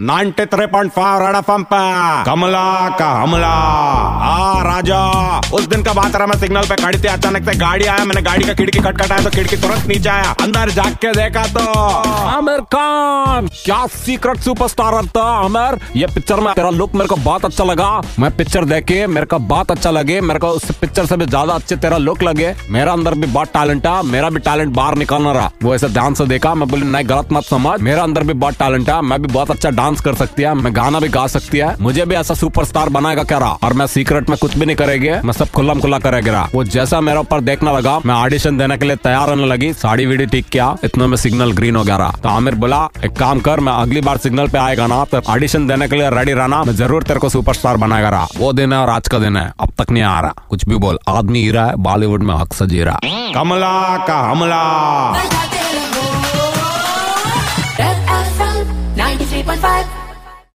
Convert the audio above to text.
93.5 red FM पे। कमला का हमला। आ, राजा, उस दिन का बात रहा, मैं सिग्नल पे खड़ी थी, अचानक से गाड़ी आया, मैंने गाड़ी का खिड़की खटखटाया तो खिड़की तुरंत नीचे आया, अंदर जाग के देखा तो। आमिर खान, क्या सीक्रेट सुपरस्टार था आमिर? ये पिक्चर में तेरा लुक मेरे को बहुत अच्छा लगा। मैं पिक्चर देखे, मेरे को बहुत अच्छा लगे, मेरे को उस पिक्चर से भी ज़्यादा अच्छे तेरा लुक लगे। मेरा अंदर भी बहुत टैलेंट है, मेरा भी टैलेंट बाहर निकलना रहा। वो ऐसे ध्यान से देखा, मैं बोली, नहीं, गलत मत समझ। मेरा अंदर भी बहुत टैलेंट है, मैं भी बहुत अच्छा डांस कर सकती है, मैं गाना भी गा सकती है। मुझे भी ऐसा सुपरस्टार बनाएगा क्या रहा? और मैं सीक्रेट में कुछ भी नहीं करेगी। मैं सब खुल्लम खुल्ला करेगी रहा वो जैसा मेरे ऊपर देखने लगा, मैं ऑडिशन देने के लिए तैयार होने लगी, साड़ी वीडी ठीक किया, इतना में सिग्नल ग्रीन हो गया तो आमिर बोला, एक काम कर, मैं अगली बार सिग्नल पे आएगा ना तो ऑडिशन देने के लिए रेडी रहना, मैं ज़रूर तेरे को सुपरस्टार बनाएगा रहा। वो दिन है और आज का दिन है, अब तक नहीं आ रहा। कुछ भी बोल, आदमी ही रहा है बॉलीवुड में हक जी रहा। कमला का हमला। Red FM 93.5